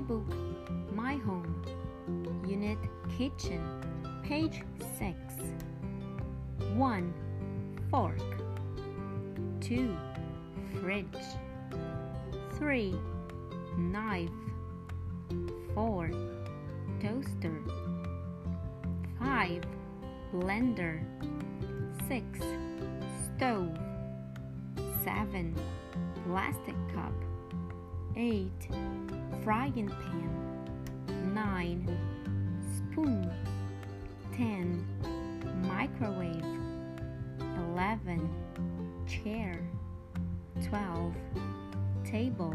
book My Home, Unit Kitchen, page 6. 1. Fork 2. Fridge 3. Knife 4. Toaster 5. Blender 6. Stove 7. Plastic cup 8. Frying pan 9. Spoon 10. Microwave 11. Chair 12. Table